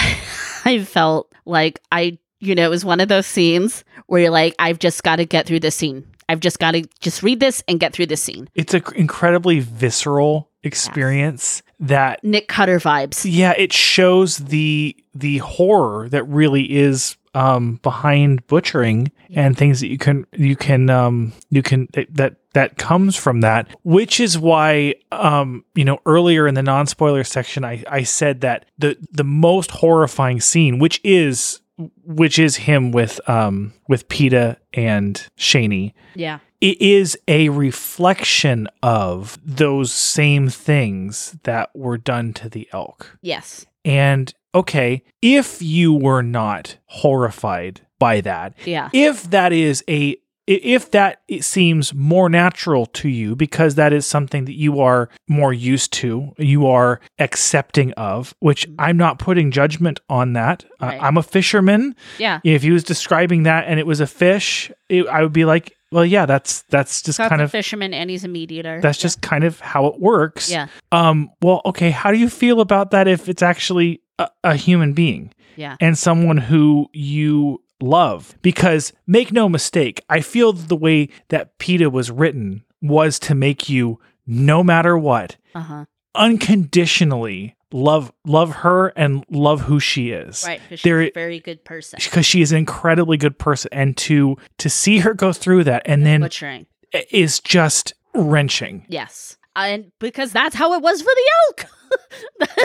i felt like i you know it was one of those scenes where you're like i've just got to get through this scene i've just got to just read this and get through this scene. It's an incredibly visceral experience that nick cutter vibes. Yeah, it shows the the horror that really is um behind butchering and things that you can you can um you can that that, that comes from that which is why um you know earlier in the non-spoiler section I I said that the the most horrifying scene which is which is him with um with Peta and Shaney yeah. it is a reflection of those same things that were done to the elk. yes. And okay, if you were not horrified by that, yeah. if that is a if that it seems more natural to you because that is something that you are more used to, you are accepting of, which I'm not putting judgment on that. Uh, I'm a fisherman. yeah If he was describing that and it was a fish, it, I would be like, well, yeah, that's that's just kind a of fisherman and he's a meat eater that's just kind of how it works. yeah Um. Well, okay. How do you feel about that if it's actually a, a human being yeah and someone who you love? Because make no mistake, I feel the way that Peta was written was to make you, no matter what, uh-huh unconditionally love love her and love who she is. right she's There- a very good person Because she is an incredibly good person, and to to see her go through that and then butchering is just wrenching. Yes. And because that's how it was for the elk.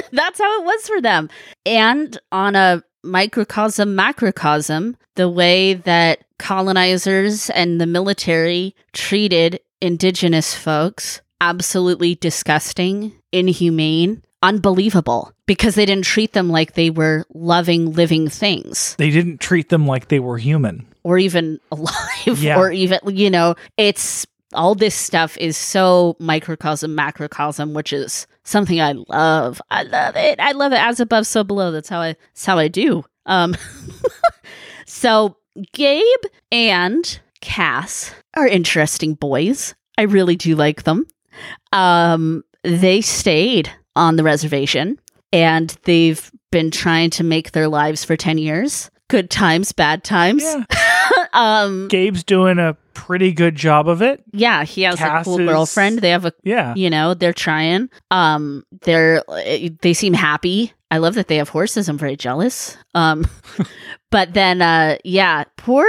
that's how it was for them. And on a microcosm, macrocosm, the way that colonizers and the military treated indigenous folks, absolutely disgusting, inhumane, unbelievable, because they didn't treat them like they were loving, living things They didn't treat them like they were human. or even alive Yeah. or even you know it's all this stuff is so microcosm, macrocosm, which is something I love. I love it. I love it. As above, so below. That's how I. That's how I do. Um. so Gabe and Cass are interesting boys. I really do like them. Um, they stayed on the reservation and they've been trying to make their lives for 10 years. Good times, bad times. Yeah. um, Gabe's doing a pretty good job of it. yeah, he has Cass a cool is- girlfriend. They have a, Yeah. you know, they're trying. Um, they're, they seem happy. I love that they have horses. I'm very jealous. Um, but then, uh, yeah, poor,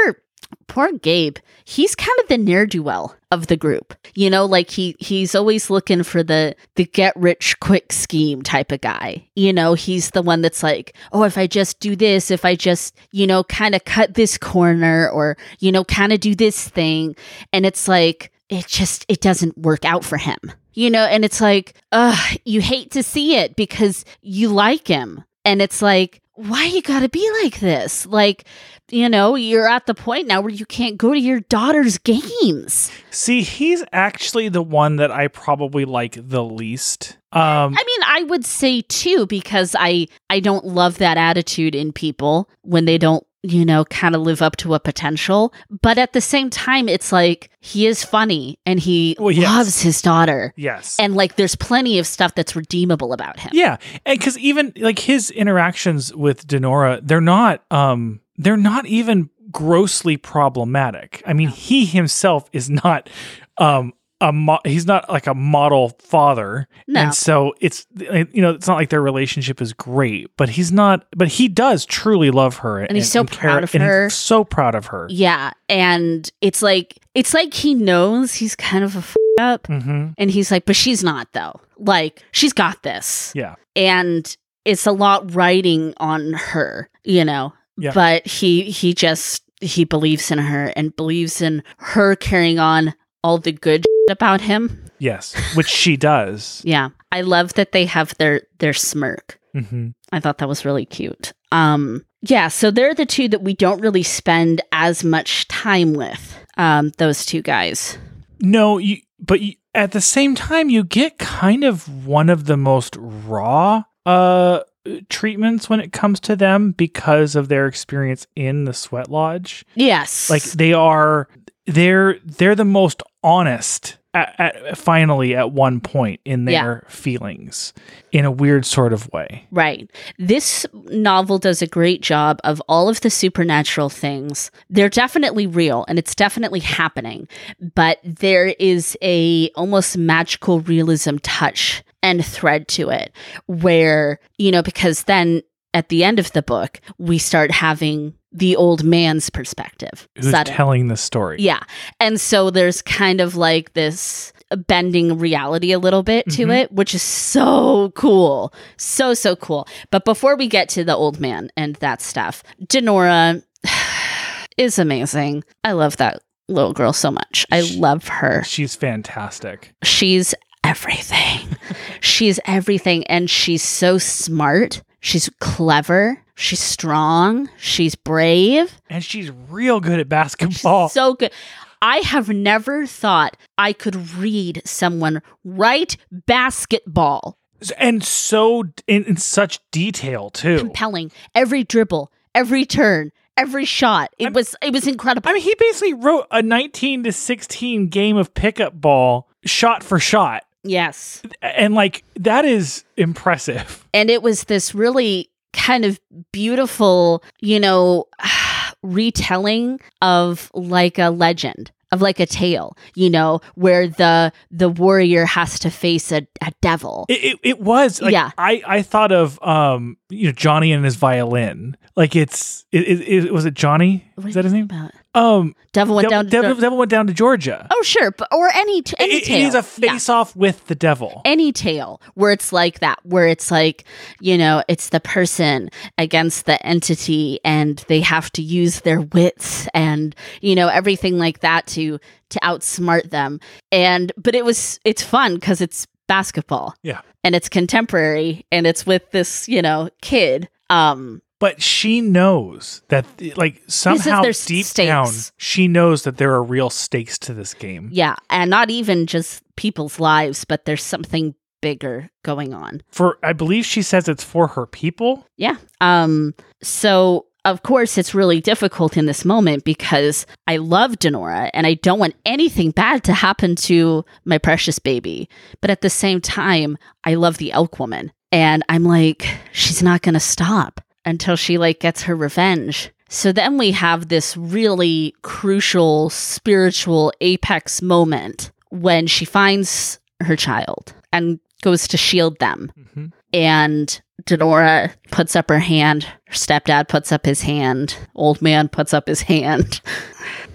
poor Gabe. He's kind of the ne'er do well of the group. You know, like he he's always looking for the the get rich quick scheme type of guy. You know, he's the one that's like, oh, if I just do this, if I just you know kind of cut this corner, or you know kind of do this thing, and it's like it just it doesn't work out for him. You know, and it's like, ugh, you hate to see it because you like him, and it's like. Why you gotta be like this? Like, you know, you're at the point now where you can't go to your daughter's games. See, he's actually the one that I probably like the least. Um, I mean, I would say too because I I don't love that attitude in people when they don't, you know, kind of live up to a potential. But at the same time, it's like he is funny and he Well, yes. loves his daughter. yes. And like there's plenty of stuff that's redeemable about him. Yeah, and because even like his interactions with Denorah, they're not um they're not even grossly problematic. I mean, he himself is not um a mo- he's not like a model father, No. and so it's you know it's not like their relationship is great, but he's not. But he does truly love her, and, he's so care- proud of and he's her. so proud of her. Yeah. And it's like it's like he knows he's kind of a f- up. hmm And he's like, but she's not though. Like, she's got this. Yeah, and it's a lot riding on her, you know. Yeah. But he he just he believes in her and believes in her carrying on all the good about him. yes, which she does. Yeah. I love that they have their their smirk. hmm I thought that was really cute. Um yeah, so they're the two that we don't really spend as much time with. Um those two guys. No, you, but you, at the same time, you get kind of one of the most raw uh treatments when it comes to them because of their experience in the sweat lodge. Yes. Like they are, they're they're the most honest. At, at finally, at one point in Yeah. their feelings, in a weird sort of way. Right. This novel does a great job of all of the supernatural things. They're definitely real and it's definitely happening, but there is a almost magical realism touch and thread to it where, you know, because then at the end of the book, we start having the old man's perspective. Who's sudden- telling the story? yeah. And so there's kind of like this bending reality a little bit to Mhm. it, which is so cool. So, so cool. But before we get to the old man and that stuff, Denorah is amazing. I love that little girl so much. I love her. She's fantastic. She's everything. she's everything. And she's so smart. She's clever. She's strong. She's brave. And she's real good at basketball. So good. I have never thought I could read someone write basketball. and so in, in such detail too. Compelling. Every dribble, every turn, every shot. It I'm- was it was incredible. I mean, he basically wrote a 19 to 16 game of pickup ball shot for shot. yes. And like that is impressive. And it was this really kind of beautiful, you know, retelling of like a legend of like a tale you know where the the warrior has to face a, a devil It, it, it was like Yeah. I, I thought of um you know Johnny and his violin. Like it's it, it, it was it Johnny? What Is that his name? about? Um devil went Devil, down to Devil, Devil went down to Georgia. oh sure but, or any t- any It- tale it is a Yeah. face off with the devil. any tale where it's like that, where it's like, you know, it's the person against the entity and they have to use their wits and, you know, everything like that to to outsmart them. And but it was it's fun because it's basketball. Yeah. And it's contemporary and it's with this, you know, kid. Um but she knows that like somehow deep stakes. down she knows that there are real stakes to this game. Yeah, and not even just people's lives, but there's something bigger going on. For I believe she says it's for her people. Yeah. Um so of course it's really difficult in this moment because I love Denorah and I don't want anything bad to happen to my precious baby. But at the same time, I love the elk woman. And I'm like, she's not gonna stop until she like gets her revenge. So then we have this really crucial spiritual apex moment when she finds her child and goes to shield them Mhm. and Denorah puts up her hand. Her stepdad puts up his hand. Old man puts up his hand.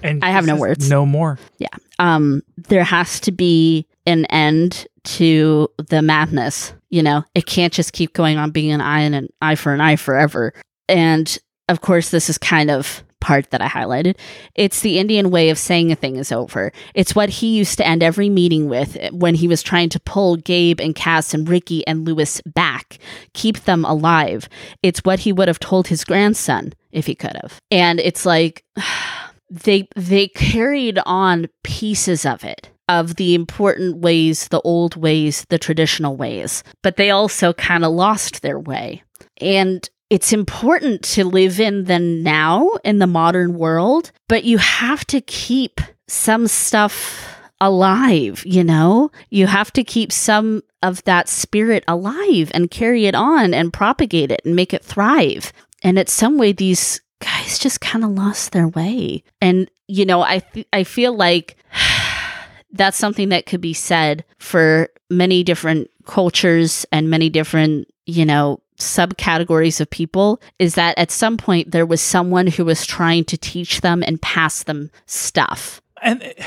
And I have no words. No more. Yeah. Um, there has to be an end to the madness. You know, it can't just keep going on being an eye and an eye for an eye forever. And of course, this is kind of part that I highlighted. It's the Indian way of saying a thing is over. It's what he used to end every meeting with when he was trying to pull Gabe and Cass and Ricky and Lewis back, keep them alive. It's what he would have told his grandson if he could have. And it's like they they carried on pieces of it of the important ways, the old ways, the traditional ways, but they also kind of lost their way. And it's important to live in the now in the modern world, but you have to keep some stuff alive, you know? You have to keep some of that spirit alive and carry it on and propagate it and make it thrive. And in some way, these guys just kind of lost their way. And, you know, I, th- I feel like that's something that could be said for many different cultures and many different, you know, subcategories of people is that at some point there was someone who was trying to teach them and pass them stuff. And uh,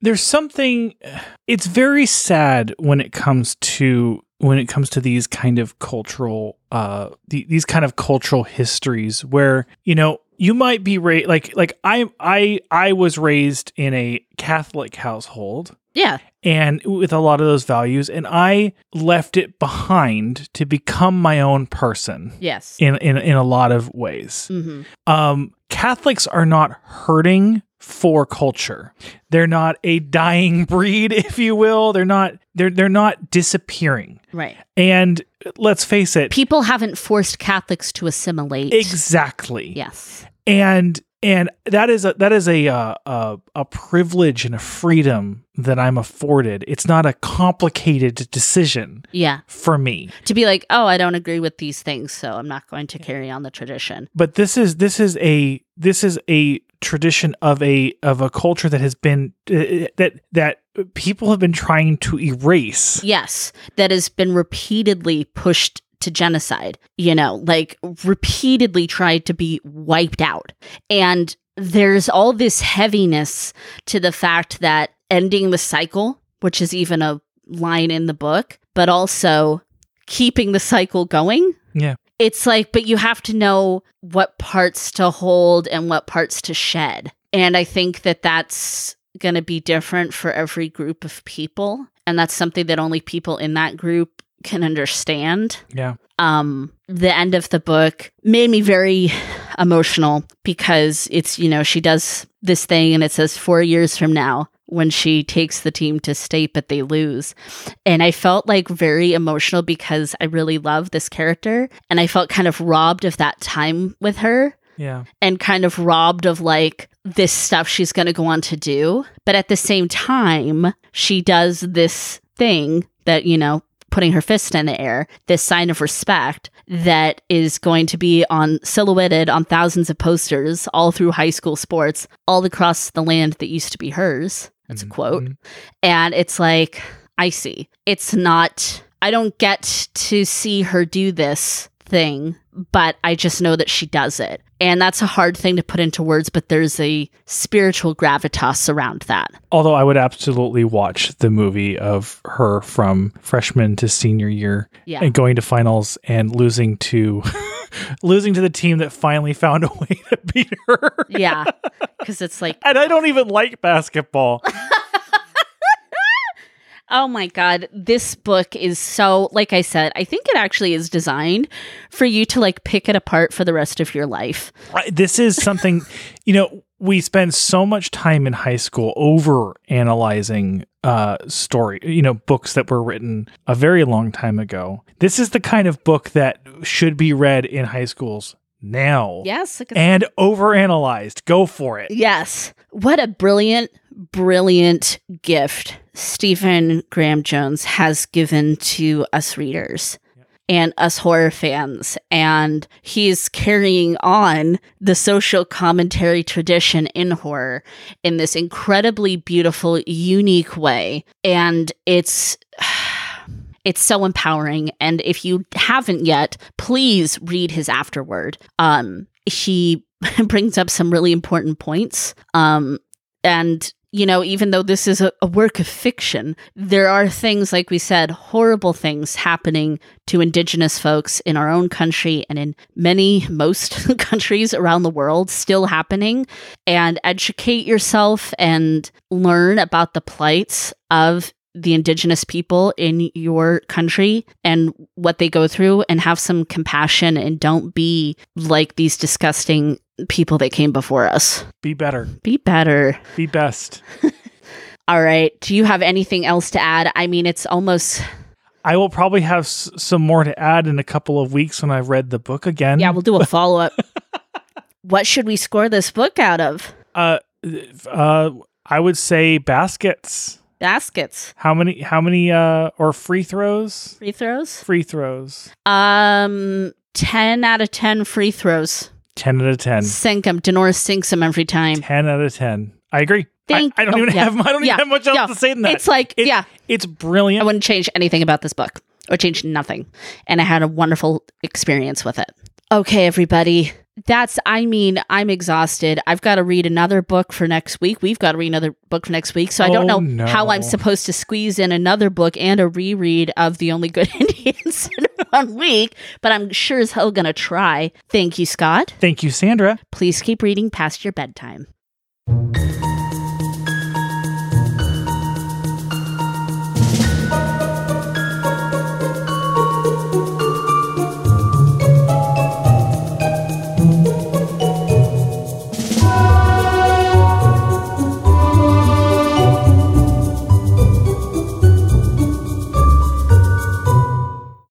there's something it's very sad when it comes to when it comes to these kind of cultural uh the, these kind of cultural histories where you know you might be raised like like I I I was raised in a Catholic household Yeah. and with a lot of those values and I left it behind to become my own person Yes. in in in a lot of ways. hmm Um Catholics are not hurting for culture. They're not a dying breed if you will. They're not they're they're not disappearing. Right. And let's face it, People haven't forced Catholics to assimilate. exactly. Yes. and and that is a that is a, uh, a a privilege and a freedom that I'm afforded. It's not a complicated decision Yeah. for me. To be like, oh, I don't agree with these things, so I'm not going to carry on the tradition. But this is this is a this is a tradition of a of a culture that has been uh, that that people have been trying to erase. Yes. That has been repeatedly pushed to genocide, you know, like repeatedly tried to be wiped out. And there's all this heaviness to the fact that ending the cycle, which is even a line in the book, but also keeping the cycle going. Yeah. It's like, but you have to know what parts to hold and what parts to shed. And I think that that's going to be different for every group of people. And that's something that only people in that group can understand. Yeah. Um, the end of the book made me very emotional because it's, you know, she does this thing and it says four years from now when she takes the team to state, but they lose. And I felt like very emotional because I really love this character and I felt kind of robbed of that time with her Yeah. and kind of robbed of like this stuff she's going to go on to do. But at the same time, she does this thing that, you know, putting her fist in the air, this sign of respect that is going to be on silhouetted on thousands of posters all through high school sports, all across the land that used to be hers. That's a mm-hmm. quote. And it's like, I see. It's not, I don't get to see her do this thing, but I just know that she does it. And that's a hard thing to put into words, but there's a spiritual gravitas around that. Although I would absolutely watch the movie of her from freshman to senior year Yeah. and going to finals and losing to losing to the team that finally found a way to beat her. Yeah. Because it's like, And I don't even like basketball. Oh my God. This book is so, like I said, I think it actually is designed for you to like pick it apart for the rest of your life. Right, This is something, you know, we spend so much time in high school over analyzing uh story, you know, books that were written a very long time ago. This is the kind of book that should be read in high schools now. Yes. And overanalyzed. Go for it. yes. What a brilliant, brilliant gift Stephen Graham Jones has given to us readers. And us horror fans. And he's carrying on the social commentary tradition in horror in this incredibly beautiful, unique way. And it's. It's so empowering. And if you haven't yet, please read his afterword. Um, he brings up some really important points. Um, and you know, even though this is a, a work of fiction, there are things, like we said, horrible things happening to Indigenous folks in our own country and in many, most countries around the world still happening. And educate yourself and learn about the plights of the indigenous people in your country and what they go through and have some compassion and don't be like these disgusting people that came before us. Be better. Be better. Be best. All right. Do you have anything else to add? I mean, it's almost I will probably have s- some more to add in a couple of weeks when I've read the book again. yeah, we'll do a follow up. what should we score this book out of? Uh, uh, I would say baskets. Baskets. How many? How many? Uh, or free throws? Free throws? Free throws. Um 10 out of 10 free throws. Ten out of ten. Sink them. Denorah sinks them every time. Ten out of ten. I agree. I, Thank- I don't oh, even yeah. have. I don't Yeah. even have much else Yeah. to say than that. It's like, It- yeah, It's brilliant. I wouldn't change anything about this book or change nothing. And I had a wonderful experience with it. Okay, everybody. That's, I mean, I'm exhausted. I've got to read another book for next week. We've got to read another book for next week. So I don't Oh, know how I'm supposed to squeeze in another book and a reread of The Only Good Indians in one week, but I'm sure as hell to try. Thank you, Scott. Thank you, Sandra. Please keep reading past your bedtime.